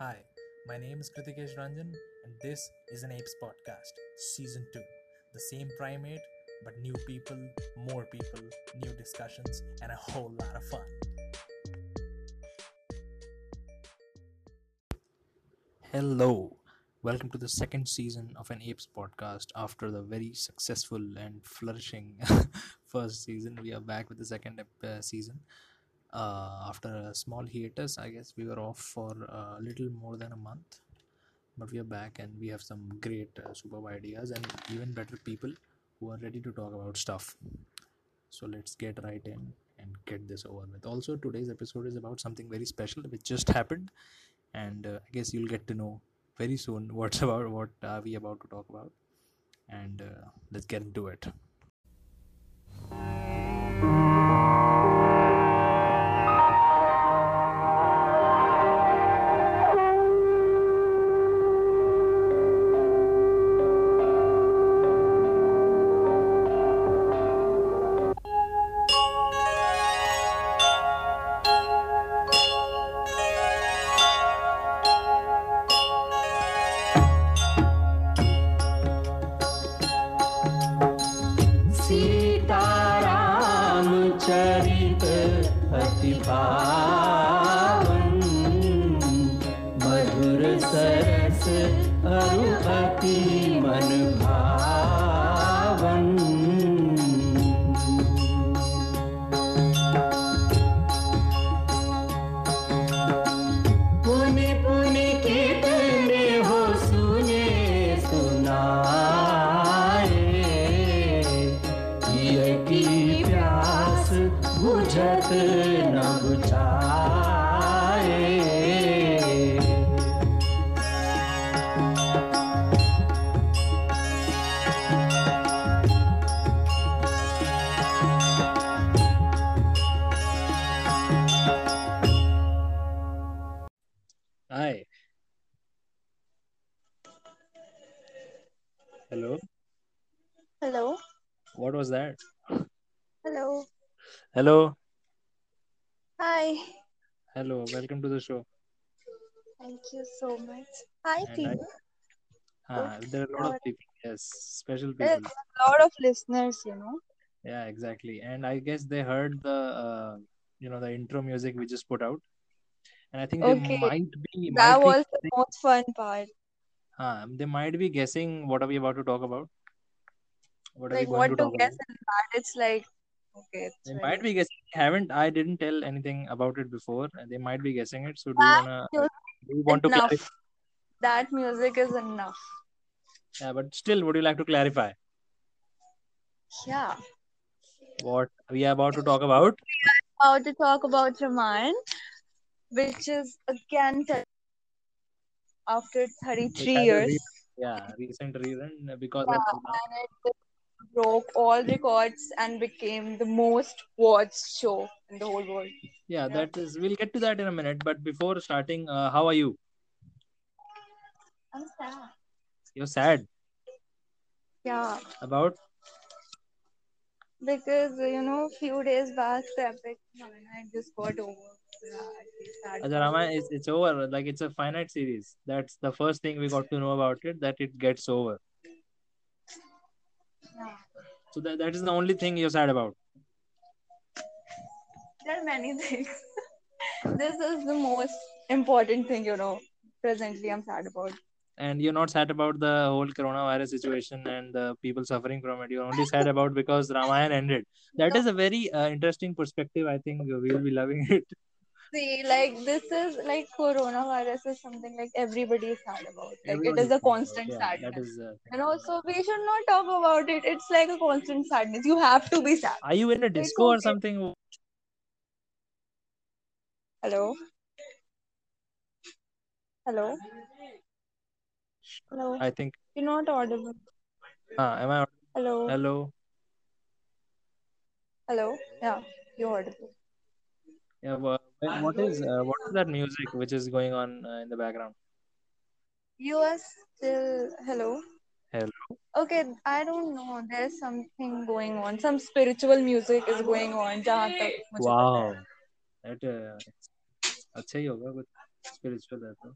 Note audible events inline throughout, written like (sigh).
Hi, my name is Kritikesh Ranjan, and this is an Apes Podcast, Season 2. The same primate, but new people, more people, new discussions, and a whole lot of fun. Hello, welcome to the second season of an Apes Podcast. After the very successful and flourishing (laughs) first season, we are back with the second uh, season uh, after a small hiatus i guess we were off for a little more than a month. But we are back and we have some great uh, superb ideas and even better people who are ready to talk about stuff. So let's get right in and get this over with. Also today's episode is about something very special which just happened. And uh, i guess you'll get to know very soon (laughs) what's about what are we about to talk about. And uh, let's get into it was that? Hello. Hello. Hi. Hello. Welcome to the show. Thank you so much. Hi, And I- people. Ah, there are a lot of people. Yes, special There's people. a lot of listeners, you know. Yeah, exactly. And I guess they heard the, uh, you know, the intro music we just put out. And I think they might be, That might was be, the most fun part. ah, they might be guessing what are we about to talk about. What are Like we going what to to talk guess about? in that. It's like okay, it's They very might be guessing. I haven't. I didn't tell anything about it before. They might be guessing it. So do you That wanna? Do you want to enough. clarify? That music is enough. Yeah, but still, would you like to clarify Yeah. what we are about to talk about? we are About to talk about Ramayana, which is again after 33 had years. yeah, recent reason because Yeah, of lockdown. and it broke all records and became the most watched show in the whole world. Yeah, Yeah. that is. We'll get to that in a minute. But before starting, uh, how are you? I'm sad. You're sad Yeah, about? because you know, few days back, the epic I just got over. Yeah, I feel sad about Ajarama, it's it's over. Like it's a finite series. That's the first thing we got to know about it. That it gets over. So that that is the only thing you're sad about. There are many (laughs) things. this is the most important thing, you know. Presently, I'm sad about. and you're not sad about the whole coronavirus situation and the people suffering from it. You're only sad about because Ramayana ended. That is a very uh, interesting perspective. I think we'll be loving it. See, like this is like coronavirus is something like everybody is sad about. Like Everybody it is a sad about- constant yeah, sadness. That is. Uh, And also, we should not talk about it. It's like a constant sadness. You have to be sad. are you in a disco or something? Hello. Hello. Hello. I think. You're not audible. Uh, am I? Hello. Hello. Hello. Yeah, you're audible. Yeah. when- what is uh, what is that music which is going on uh, in the background? You are still hello. Hello. Okay, I don't know. There's something going on. Some spiritual music is going on. जहाँ तक मुझे पता Wow. है. That uh, अच्छा ही होगा कुछ spiritual है तो.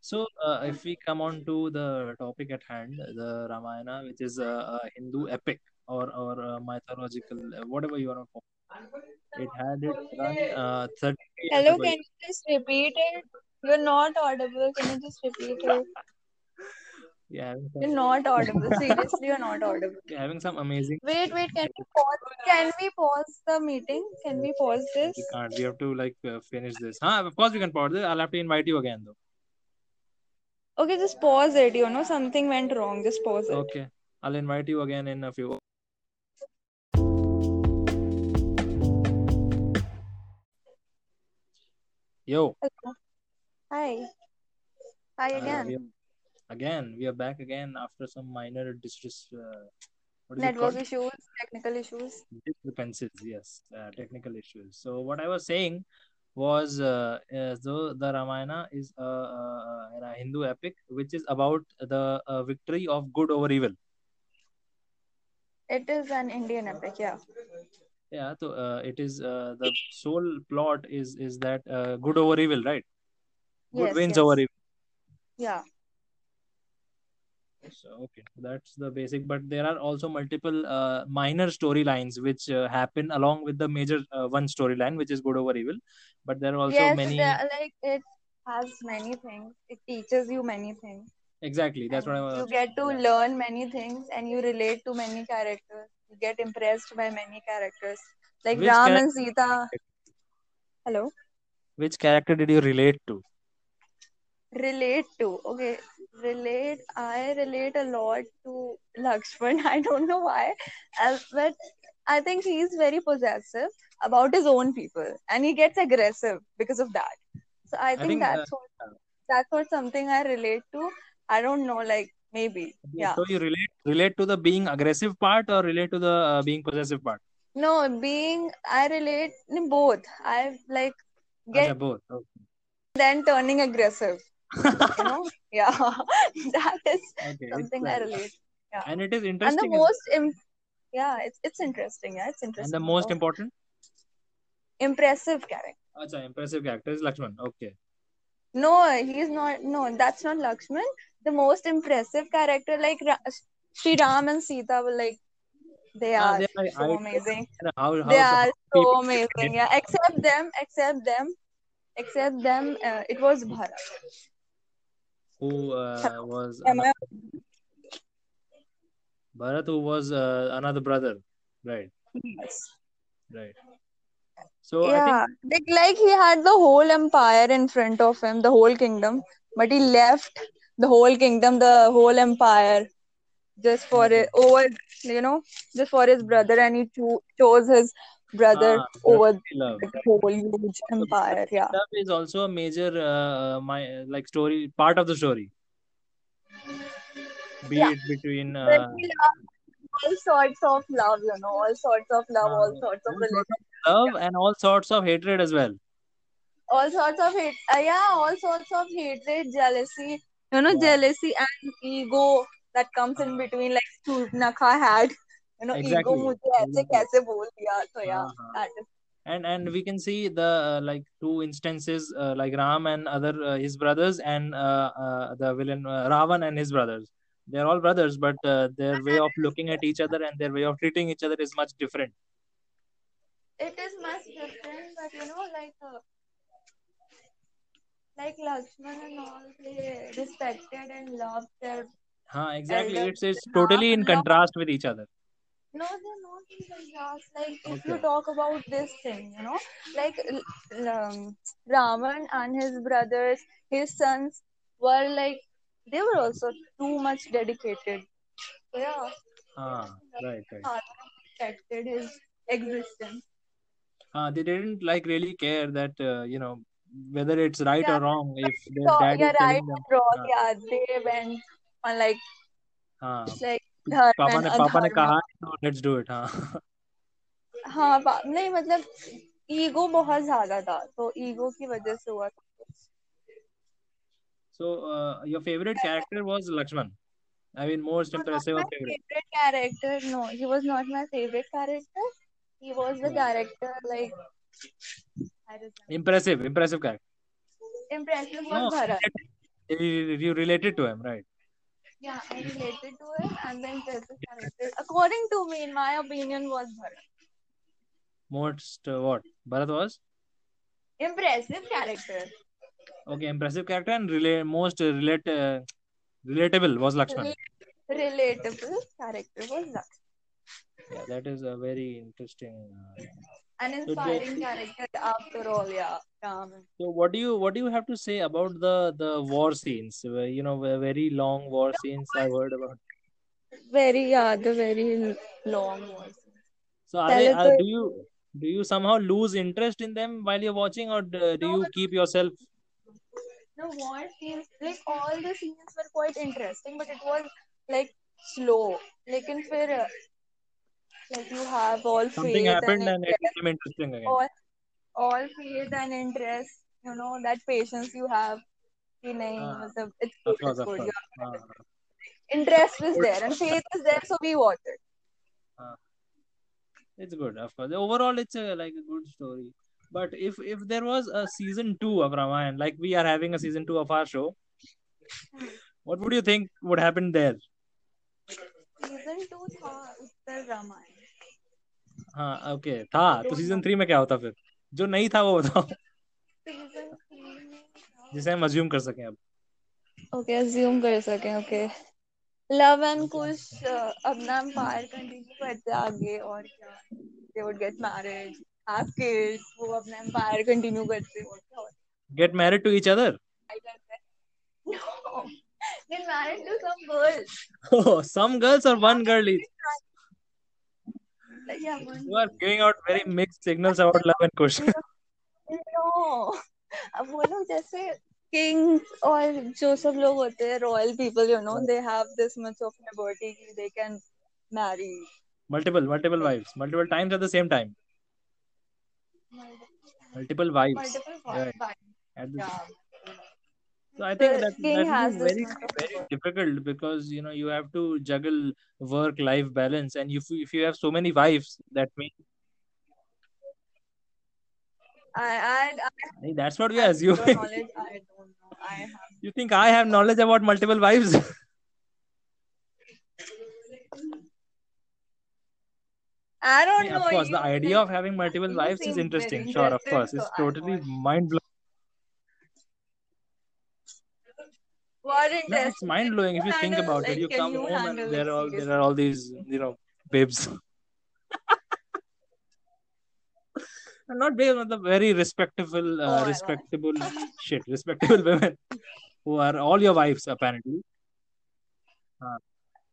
So, uh, if we come on to the topic at hand, the Ramayana, which is a, a Hindu epic or or a mythological, uh, whatever you want to call it, had its run uh, 30 Hello, can you just repeat it? You're not audible. Can you just repeat it? Yeah, You're not audible. (laughs) Seriously, you're not audible. having some amazing. Wait, wait. Can we pause? Can we pause the meeting? Can we pause this? We can't. We have to like uh, finish this. Huh? Of course, we can pause this. I'll have to invite you again, though. Okay, just pause it. You know, something went wrong. Just pause it. Okay, I'll invite you again in a few. Yo, Hello. Hi. Hi uh, again. we are, again we are back again after some minor distress. Uh, what is it Network issues, technical issues. Discrepancies. Yes, uh, technical issues. So what I was saying was, uh, uh, though the Ramayana is a, a, a Hindu epic, which is about the uh, victory of good over evil. It is an Indian epic, yeah. Yeah, so uh, it is uh, the sole plot is is that uh, good over evil, right? Good Yes, wins yes. over evil. Yeah. So okay, that's the basic. But there are also multiple uh, minor storylines which uh, happen along with the major uh, one storyline, which is good over evil. But there are also Yes, many. the- like it has many things. It teaches you many things. Exactly, that's what I was. you get to yeah. learn many things and you relate to many characters. Get impressed by many characters. Like Which Ram and Sita. Hello? Which character did you relate to? Relate to. Okay. Relate. I relate a lot to Lakshman. (laughs) I don't know why. Uh, but I think he's very possessive about his own people. And he gets aggressive because of that. So I think, think, uh, that's what that's what something I relate to. I don't know, like maybe. Yeah. So you relate relate to the being aggressive part or relate to the uh, being possessive part? No, being I relate in both. I like get Acha, both. Okay. then turning aggressive. You know? (laughs) yeah. (laughs) that is okay. something I relate. Yeah. And it is interesting And the most Im- yeah, it's it's interesting. Yeah, it's interesting and the most Oh, important. impressive character. Acha, impressive character is Lakshman. Okay. No, he's not no, that's not Lakshman. The most impressive character, like Ra- Sri Ram and Sita were like they Ah, are they are so ideal. amazing. How, how They are so amazing. Yeah. Except them, except them, except them, uh, it was Bharat. who uh, was I Bharat, who was uh, another brother, right? Yes. Right. So I yeah, like, like he had the whole empire in front of him, the whole kingdom, but he left the whole kingdom, the whole empire, just for it over, you know, just for his brother, and he cho- chose his brother Ah, over love. the whole huge empire. Yeah, love is also a major uh, my like story part of the story. Be Yeah. it between uh, all sorts of love, you know, all sorts of love, all uh, sorts of all religion. love and all sorts of hatred as well. all sorts of hate uh, yeah all sorts of hatred jealousy you know, yeah. jealousy and ego that comes in between, like Surpnakha had. You know, exactly. ego uh-huh. and and we can see the uh, like two instances uh, like ram and other uh, his brothers and uh, uh, the villain uh, ravan and his brothers they're all brothers but their way of looking at each other and their way of treating each other is much different it is much different but you know like like Lakshman and all they respected and loved their huh, exactly Elder it's it's totally in contrast with each other No, they're not in contrast. Like if Okay. you talk about this thing, you know, like um, Ravan and his brothers, his sons were like they were also too much dedicated. Yeah, ah, right right respected his existence. uh, they didn't like really care that uh, you know whether it's right Yeah, or wrong if their So dad yeah, is right telling them and wrong. uh, Yeah, they went on like हाँ it's like dharma पापा and ने पापा ने adharma. कहा है तो let's do it हाँ हाँ पा- नहीं मतलब ईगो बहुत ज्यादा था तो ईगो की वजह से हुआ था So, uh, your favorite character was Lakshman. I mean, most was not impressive my or favorite. favorite character. No, he was not my favorite character. He was the Yeah. character like I don't know. Impressive, impressive character. Impressive No, was Bharat. You, related to him, right? Yeah, I related to him and the impressive character, according to me, in my opinion, was Bharat. Most uh, what? Bharat was Impressive character. okay, impressive character and relate most uh, relate uh, relatable was Lakshman. Rel- relatable character was Lakshman. Yeah, that is a very interesting. Uh, An inspiring character after all, yeah. Ram. so, what do you what do you have to say about the the war scenes? You know, very long war scenes I've heard about. Very, yeah, the very long was. So, are they, are, do you do you somehow lose interest in them while you're watching, or do, do you keep yourself? No, war scenes, like all the scenes were quite interesting, but it was like slow. Like in फिर, like you have all Something faith happened and and it interest, became interesting again. all, all faith and interest, you know, that patience you have. कि नहीं, Ah, मतलब, it's Of good, course, it's of good. course. You have Ah, interest is Good. there and faith is there, so we watch it. ah. It's good, of course. Overall, it's a like a good story. But if if there was a season two of Ramayan, like we are having a season two of our show, what would you think would happen there? Season two था उत्तर रामायण. हाँ okay था तो season three में क्या होता फिर? जो नहीं था वो बताओ। जिसे हम अज्यूम कर सकें अब। ओके अज्यूम कर सकें ओके लव एंड कुश अपना एम्पायर कंटिन्यू करते आगे और क्या? They would get married have kids वो अपना एम्पायर कंटिन्यू करते और क्या get married to each other no get married. To some girl (laughs) some girls or one girl each? yeah one you are giving out very mixed signals about love and kush no अब वो लोग जैसे Kings और जो सब लोग होते हैं royal people you know they have this much of liberty कि they can marry multiple multiple wives multiple times at the same time multiple wives multiple Yeah. So I think The that that has very very difficult because you know you have to juggle work life balance and if you, if you have so many wives that means I I, Hey, that's what we I are assuming. knowledge. I don't know. I have. (laughs) You think I have knowledge about multiple wives? (laughs) I don't Yeah, know. of course, the idea of having multiple wives is interesting. Sure, of course, it's so totally mind blowing. What No, it's mind blowing if you think handle- about it. You come you home and there are all there are all these you know babes. (laughs) Not babes, but the very respectable, Oh uh, God. respectable shit, respectable (laughs) women who are all your wives apparently. Uh,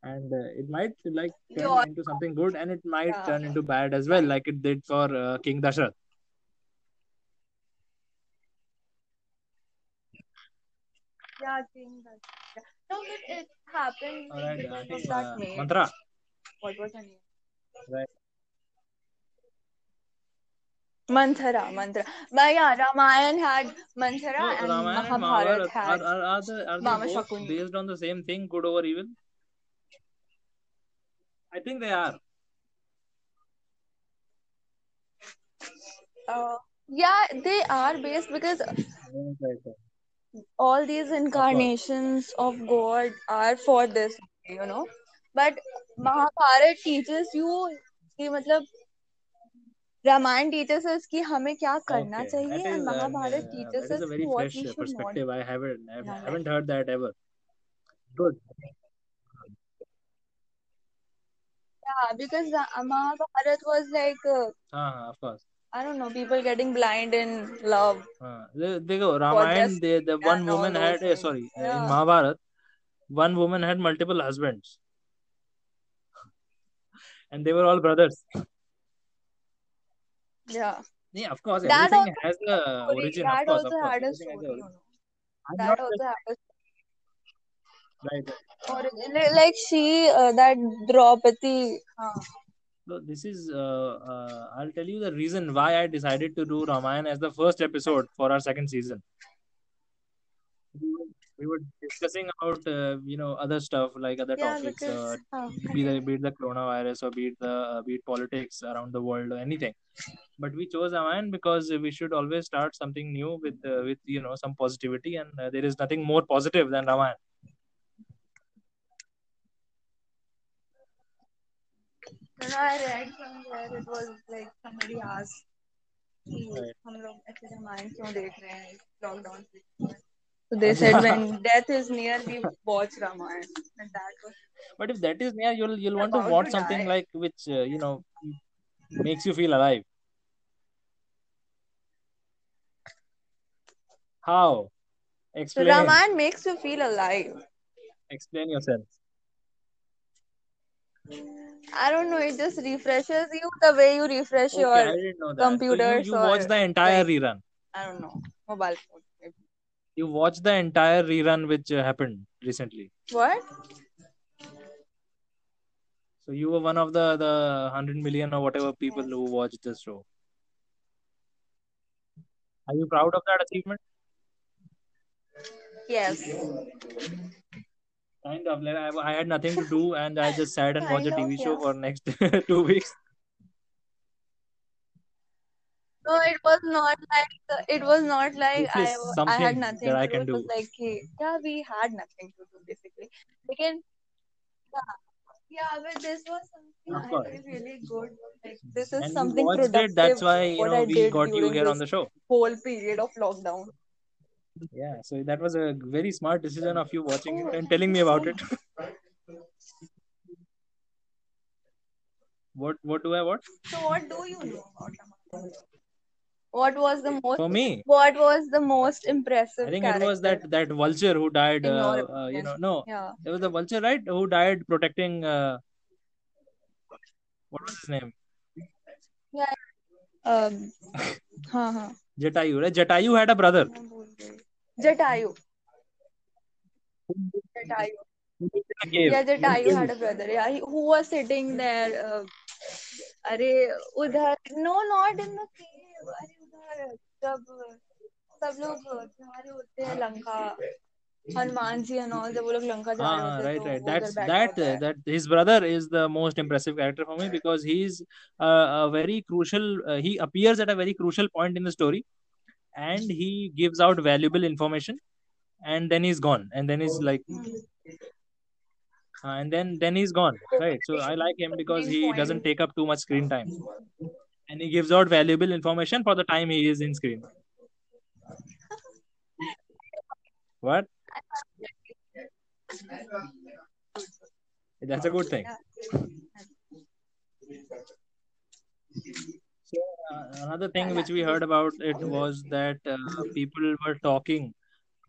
and uh, it might like turn into something good, and it might Yeah. turn into bad as well, like it did for uh, King Dashrath. Yeah, that. Yeah. No, but it happened right, of that uh, maid. Mantra. What was her name? Right. Manthara, Manthara. But yeah, Ramayan had Manthara So and and Mahabharat Mahabharata had. are, are, are, the, are they Mama both Shakuni. based on the same thing, good over evil? I think they are. Uh, yeah, they are based because all these incarnations of God are for this, you know. But Mahabharat teaches you कि मतलब Ramayan teaches us कि हमें क्या करना Okay, चाहिए that and is, uh, Mahabharat uh, teaches that is us a very what fresh we uh, should not. perspective. I haven't, I Yeah, haven't heard that ever. Good. Yeah, because the Mahabharat was like uh, Uh, of course. I don't know, people getting blind in love. Uh, they, they go For Ramayan. just They, the one woman had uh, sorry uh, in Mahabharat, one woman had multiple husbands, (laughs) and they were all brothers. Yeah. Yeah, of course, That everything also has a origin. Of That of also course, had a everything has a story, you know. That also just had a right. right. Like she, uh, that Draupadi. Uh, So this is, uh, uh, I'll tell you the reason why I decided to do Ramayana as the first episode for our second season. we were discussing about uh, you know other stuff like other Yeah, topics, uh, oh, be the be it the coronavirus or be it the uh, be it politics around the world or anything. But we chose Ramayana because we should always start something new with uh, with you know some positivity, and uh, there is nothing more positive than Ramayana. you know, I read somewhere it was like somebody asked कि Right. हम लोग ऐसे रामायण क्यों देख रहे हैं lockdown So they said when death is near, we watch Ramayana. And that was But if that is near, you'll you'll want to About watch to something die. like which uh, you know makes you feel alive. How? so Explain. Ramayana makes you feel alive. Explain yourself. I don't know, it just refreshes you the way you refresh Okay, your that. So you, computers you or watched the entire like- rerun. I don't know mobile phone. maybe. You watched the entire rerun which uh, happened recently. What? So you were one of the the hundred million or whatever people Yes. who watched the show. Are you proud of that achievement? Yes. Kind of. Like I, I had nothing to do and I just sat and (laughs) watched a of, TV show yeah. for next (laughs) two weeks. No, it was not like it was not like I I had nothing that to I do. can was do. like hey, yeah, we had nothing to do basically. Again, yeah, yeah, but this was something I really good. Like this is And something productive. it. That's why you know we got you here on the show. whole period of lockdown. Yeah. So that was a very smart decision of you watching Oh, it and telling me about it. (laughs) What what do I what? So what do you know about? What was the most For me, what was the most impressive I think character it was that that vulture who died. Uh, uh, you know, no, Yeah. it was the vulture, right? Who died protecting. Uh, what was his name? Yeah. Um, (laughs) हाँ हाँ Jatayu, right? Jatayu had a brother. Jatayu. Jatayu. या Jatayu had a brother या he, who was sitting uh, अरे उधर no not in the cave अरे उधर जब सब लोग जा होते हैं लंका वो लोग Lanka very crucial he appears at a very crucial point in the story and he gives out valuable information, and then he's gone, and then he's like, uh, and then then he's gone. Right. So I like him because he doesn't take up too much screen time, and he gives out valuable information for the time he is in screen. What? That's a good thing. So uh, another thing which we heard about it was that uh, people were talking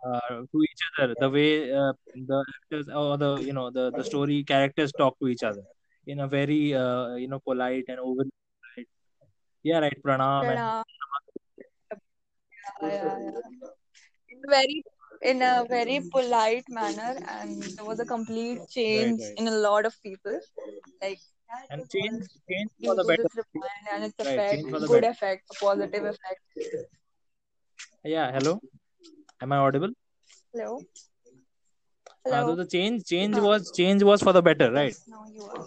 uh, to each other the way uh, the actors or the you know the the story characters talk to each other in a very uh, you know polite and over polite. Yeah, right. Pranam and Pranam. Yeah, yeah, yeah. In very in a very polite manner and there was a complete change right. in a lot of people like yeah, it and was change all change due for the to better. this Ramayana and its Right, effect change for the good better. effect a positive effect Yeah. Hello. Am I audible? hello Uh, hello so the change change Huh. was change was for the better, right? Yes, now you are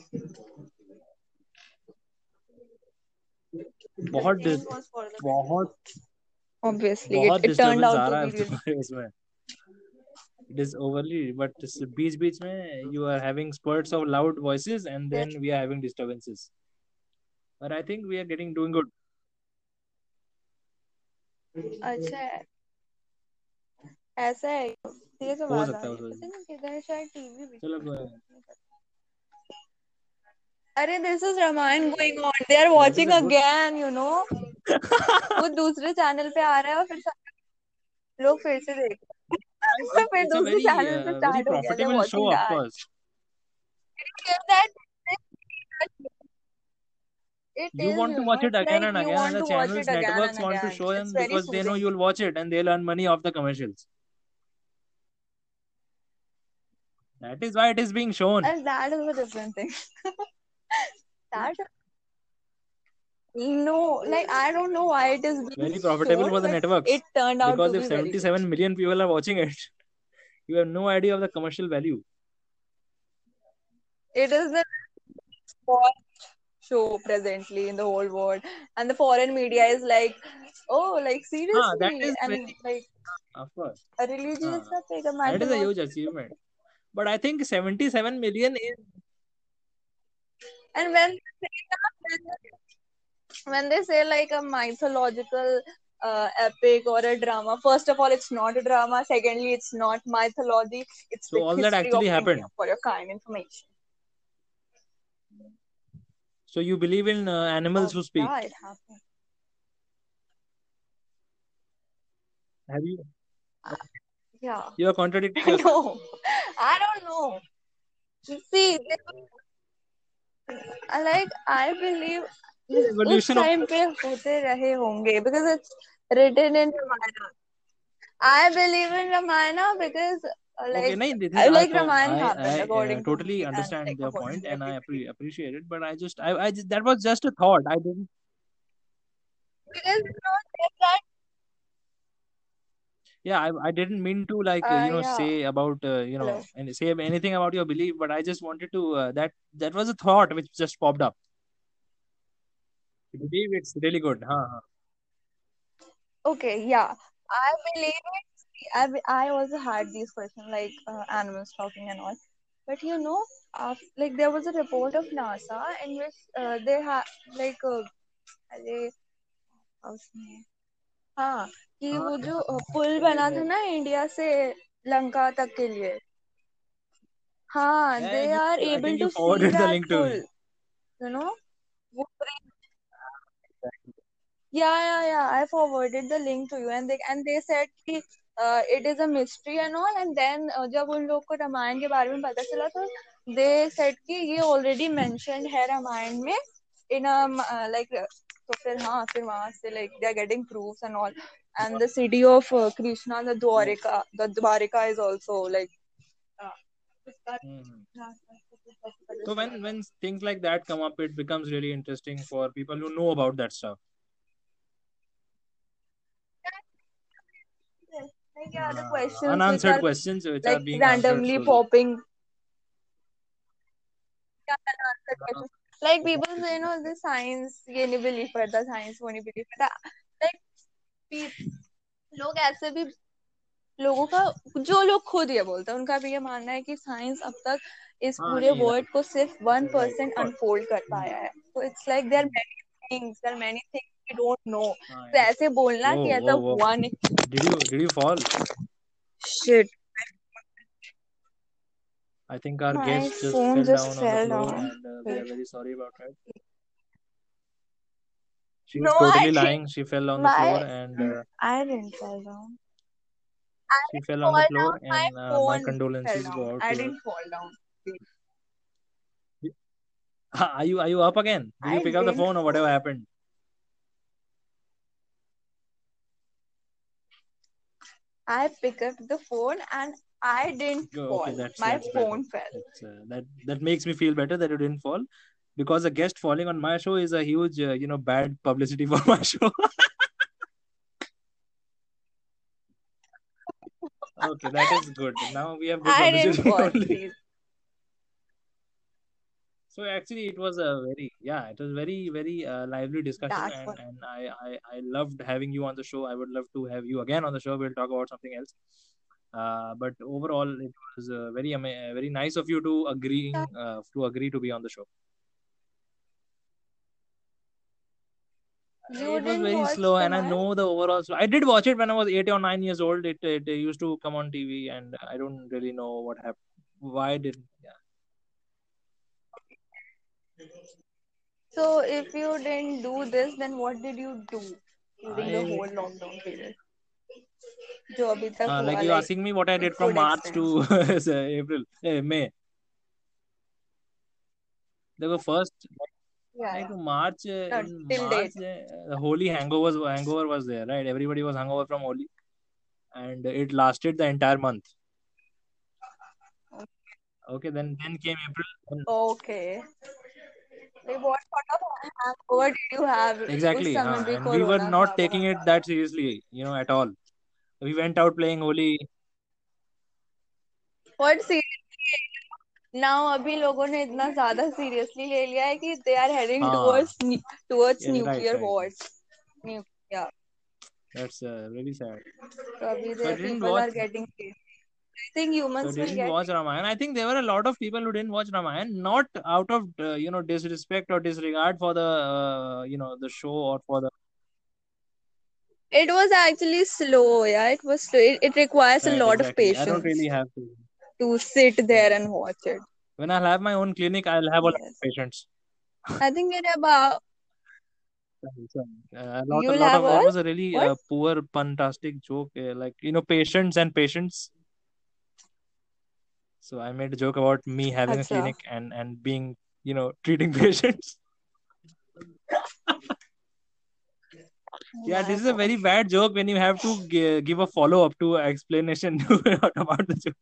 बहुत The change was for the better. बहुत obviously बहुत it, it turned disturbance out uh to रहा be (laughs) it is overly but बीच बीच में you are having spurts of loud voices and then we are having disturbances but I think we are getting doing good अच्छा है ऐसा है तेज हो आवाज़ आ सकता है है हो किधर शायद टीवी भी चलो अरे this is Ramayana going on they are watching again you know वो दूसरे चैनल पे आ रहा है और फिर लोग फिर से देख रहे हैं। so Firdousi channel uh, very profitable show, that. of course. You? It you is, want to watch it again like and again, and the channels, networks want to show them because they know you'll watch it and they'll earn money off the commercials. That is why it is being shown. And that is a different thing. (laughs) that no like I don't know why it is very profitable for the network it turned out because if be very good 77 million people are watching it (laughs) You have no idea of the commercial value. It is the watched show presently in the whole world, and the foreign media is like, oh, like Ah, seriously, that is and very, like of course. a religious Ah, a that is a huge achievement. But I think 77 million is And when they say that, when they say like a mythological uh, epic or a drama, first of all, it's not a drama. Secondly, it's not mythology. It's so all that actually happened. India for your kind information. So you believe in uh, animals Oh, who speak. yeah, it happened. Have you? Yeah. You are contradicting. (laughs) No, I don't know. See, I like I believe उस Evolution of time पे होते रहे होंगे because it's written in Ramayana. I believe in Ramayana because uh, okay, like nahin, this is I I like so Ramayana I happened I uh, according to totally me and understand like your according point to and I everybody. appre- appreciate it, but I just I, I just, that was just a thought. I didn't. Because you know there's that Yeah, I, I didn't mean to like uh, uh you know yeah. say about uh, you know Hello. and say anything about your belief, but I just wanted to uh, that that was a thought which just popped up. You believe it's really good, huh? huh. Okay, yeah. I believe it. See, I be- I also had these questions like uh, animals talking and all, but you know, uh, like there was a report of NASA in which uh, they had like uh, अरे उसमें हाँ कि हाँ, वो yeah, जो uh, yeah, pull that is बना था there. ना इंडिया से लंका तक के लिए हाँ Yeah, they you, are I able think you to see Yeah, yeah, yeah. I forwarded the link to you, and they and they said कि uh, it is a mystery and all. And then uh, जब उन लोग को रामायण के बारे में पता चला तो they said कि ये already mentioned है रामायण में in a uh, like तो फिर हाँ फिर वहां से like they are getting proofs and all. And the city of uh, Krishna, the Yeah. Dwarika, the Dwarika is also like. Uh, उसका- Mhm. हाँ, So when when things like that come up, it becomes really interesting for people who know about that stuff. Like yeah, the Uh, questions which unanswered are questions which are being randomly popping Yeah, unanswered Uh, questions. Like people say, you know, the science ये नहीं believe करता science वो नहीं believe करता like लोग ऐसे भी लोगों का जो लोग खुद ये बोलते हैं उनका भी ये मानना है कि साइंस अब तक इस हाँ पूरे वर्ड को सिर्फ़ वन परसेंट अनफोल्ड कर Hmm. पाया है तो it's like there many things there many things we don't know हाँ तो yes. ऐसे बोलना Whoa कि ऐसा whoa whoa. हुआ नहीं Did you did you fall? Shit I think our my guest just phone fell just down on the fell floor, down and uh, we are very sorry about that. She no was I totally didn't lying. She fell on the my floor, and uh, I didn't fall down I she didn't fell on the fall floor. down my And uh, my phone fell condolences go down out I to her. didn't fall down Are you are you up again? Did you I pick up the didn't phone or whatever fall happened? I picked up the phone and I didn't Oh, fall. okay, that's My that's better. phone fell. That's uh, that that makes me feel better that you didn't fall, because a guest falling on my show is a huge uh, you know bad publicity (laughs) for my show. (laughs) okay, that is good. Now we have good I didn't fall. So actually, it was a very yeah, it was very very uh, lively discussion, and what. and I, I I loved having you on the show. I would love to have you again on the show. We'll talk about something else. Uh, but overall, it was uh, very ama- very nice of you to agree uh, to agree to be on the show. You it was very slow, and I know the overall. I did watch it when I was eight or nine years old. It it, used to come on TV, and I don't really know what happened. Why did yeah. So if you didn't do this, then what did you do during I... the whole lockdown period? जो अभी uh, like you like, asking me what I did from March to (laughs) April, eh, May. were first yeah, like March, uh, till March uh, date. Holi hangover hangover was there, right? Everybody was hungover from Holi, and it lasted the entire month. Okay, then then came April. Then... Okay. Like what sort of hangover did you have उस exactly, समय huh? भी and we were corona not था taking बहुत it ज्यादा that seriously, you know, at all. We went out playing Holi. What seriously now अभी लोगों ने इतना ज्यादा seriously ले लिया है कि they are heading हाँ। towards nu- towards Yeah, right, nuclear right. wars. Nu- yeah. That's uh, really sad. So अभी So the I didn't people are watch- getting killed. I think So humans will didn't get watch Ramayana. I think there were a lot of people who didn't watch Ramayana, not out of uh, you know disrespect or disregard for the uh, you know the show or for the It was actually slow, yeah. It was slow. It, it requires a lot exactly. of I don't patience really have to. to sit there and watch it. When I'll have my own clinic, I'll have a lot of patients. I think it about uh, (laughs) a lot, a lot of that was a really uh, poor, fantastic joke. Uh, like you know, patients and patients. So I made a joke about me having a clinic and and being you know treating (laughs) patients. Yeah, this is a very bad joke when you have to gi- give a follow up to explanation (laughs) about the joke.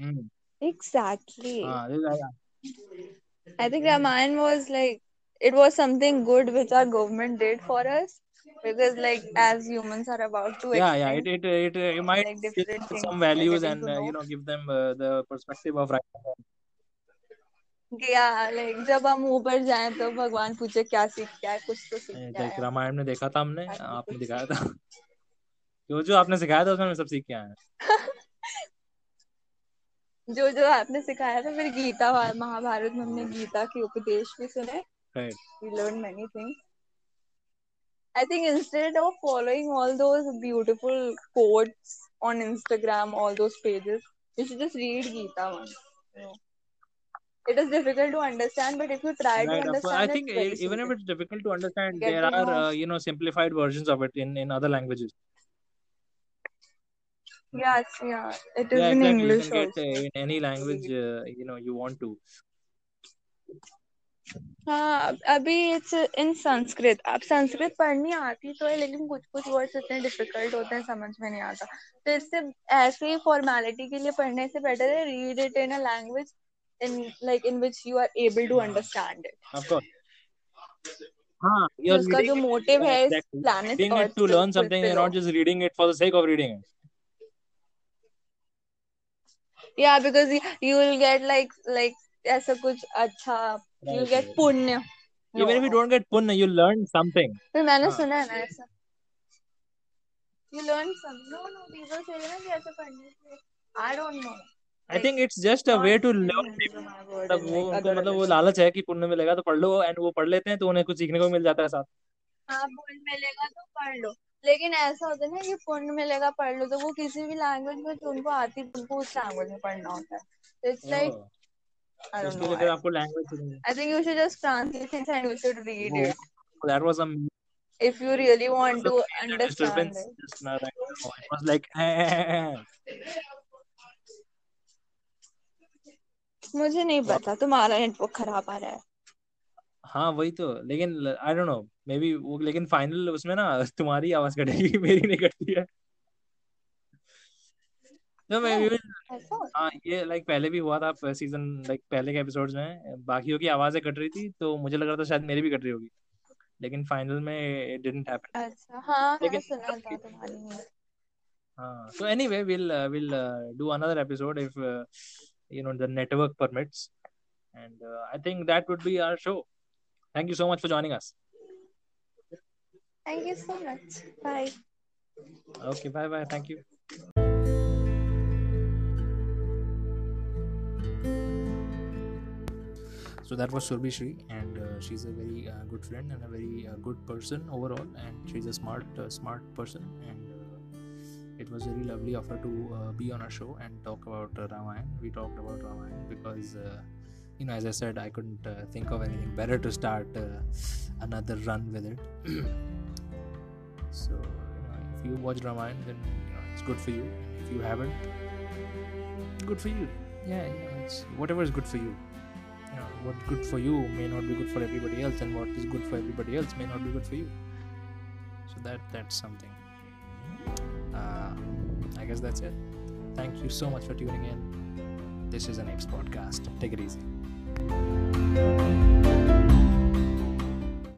Mm. Exactly. Ah, I, think Ramayana was like it was something good which our government did for us because like as humans are about to yeah, yeah. It it it, uh, might like give things some values and uh, you know give them uh, the perspective of right. Yeah, like जब हम ऊपर जाएँ तो भगवान पूछे क्या सीख क्या है कुछ तो सीख रामायण में देखा था हमने आपने दिखाया था जो जो आपने सिखाया था उसमें सब सीख के आए जो जो आपने सिखाया था फिर गीता महाभारत में हमने गीता के उपदेश भी सुने right we learned many things I think instead of following all those beautiful quotes on Instagram, all those pages, you should just read Gita once. It is difficult to understand, but if you try to right of course. I understand, think it's even if it's difficult to understand there to are uh, you know simplified versions of it in in other languages. Yes, yeah, it is yeah in exactly. You can get uh, in any language uh, you know you want to हाँ अभी it's in Sanskrit. अब संस्कृत पढ़नी आती तो है लेकिन कुछ कुछ वर्ड्स इतने डिफ़िकल्ट होते हैं समझ में नहीं आता। तो इससे ऐसे ही फॉर्मेलिटी के लिए पढ़ने से बेटर है read it in a language in like in which you are able to understand it हाँ you're उसका जो मोटिव है इस planet earth to learn something you're not just reading it for the sake of reading it. या because you will get like like ऐसा कुछ अच्छा get right punya even if you don't get punna you learn something. फिर मैंने सुना है ना ऐसा you learn some no no people से ना कि ऐसे पढ़ने से आई I think it's just a not way to in learn Hindu मतलब वो उनको मतलब वो लालच है कि पुण्य मिलेगा तो पढ़ लो एंड वो पढ़ लेते हैं तो उन्हें कुछ सीखने को मिल जाता है साथ। हाँ पुण्य मिलेगा तो पढ़ लो। लेकिन ऐसा होता है ना कि पुण्य मिलेगा पढ़ लो तो वो किसी भी लैंग्वेज में जो उनको आती उनको उस लैंग्वेज में पढ़ना होता है। तो it's like I think you should just translate it and you should read oh, it. That was a. If you really want to understand it. Not, I. It was like. मुझे नहीं पता तुम्हारा network खराब आ रहा है हाँ वही तो लेकिन I don't know maybe वो लेकिन फाइनल उसमें ना तुम्हारी आवाज़ कटेगी मेरी नहीं कटती है नो मैं हाँ ये लाइक पहले भी हुआ था सीज़न लाइक पहले के एपिसोड्स में बाकियों की आवाज़ें कट रही थी तो मुझे लग रहा था शायद मेरी भी कट रही होगी लेकिन फाइनल में इट डिडंट हैपन अच्छा हाँ लेकिन सुना था तुम्हारी हाँ so anyway we will will do another episode if you know the network permits and I think that would be our show thank you so much for joining us thank you so much bye okay bye bye thank you so that was Surbhi Shree, and uh, she's a very uh, good friend and a very uh, good person overall, and she's a smart, uh, smart person, and uh, it was very lovely of her to uh, be on our show and talk about uh, Ramayana. We talked about Ramayan because, you know, as I said, I couldn't think of anything better to start another run with it. (clears throat) so, you know, if you watch Ramayan, then you know it's good for you. If you haven't, good for you. Yeah, you know, it's whatever is good for you know what's good for you may not be good for everybody else and what is good for everybody else may not be good for you. So that that's something. Uh, i guess that's it. Thank you so much for tuning in. This is an apes podcast. Take it easy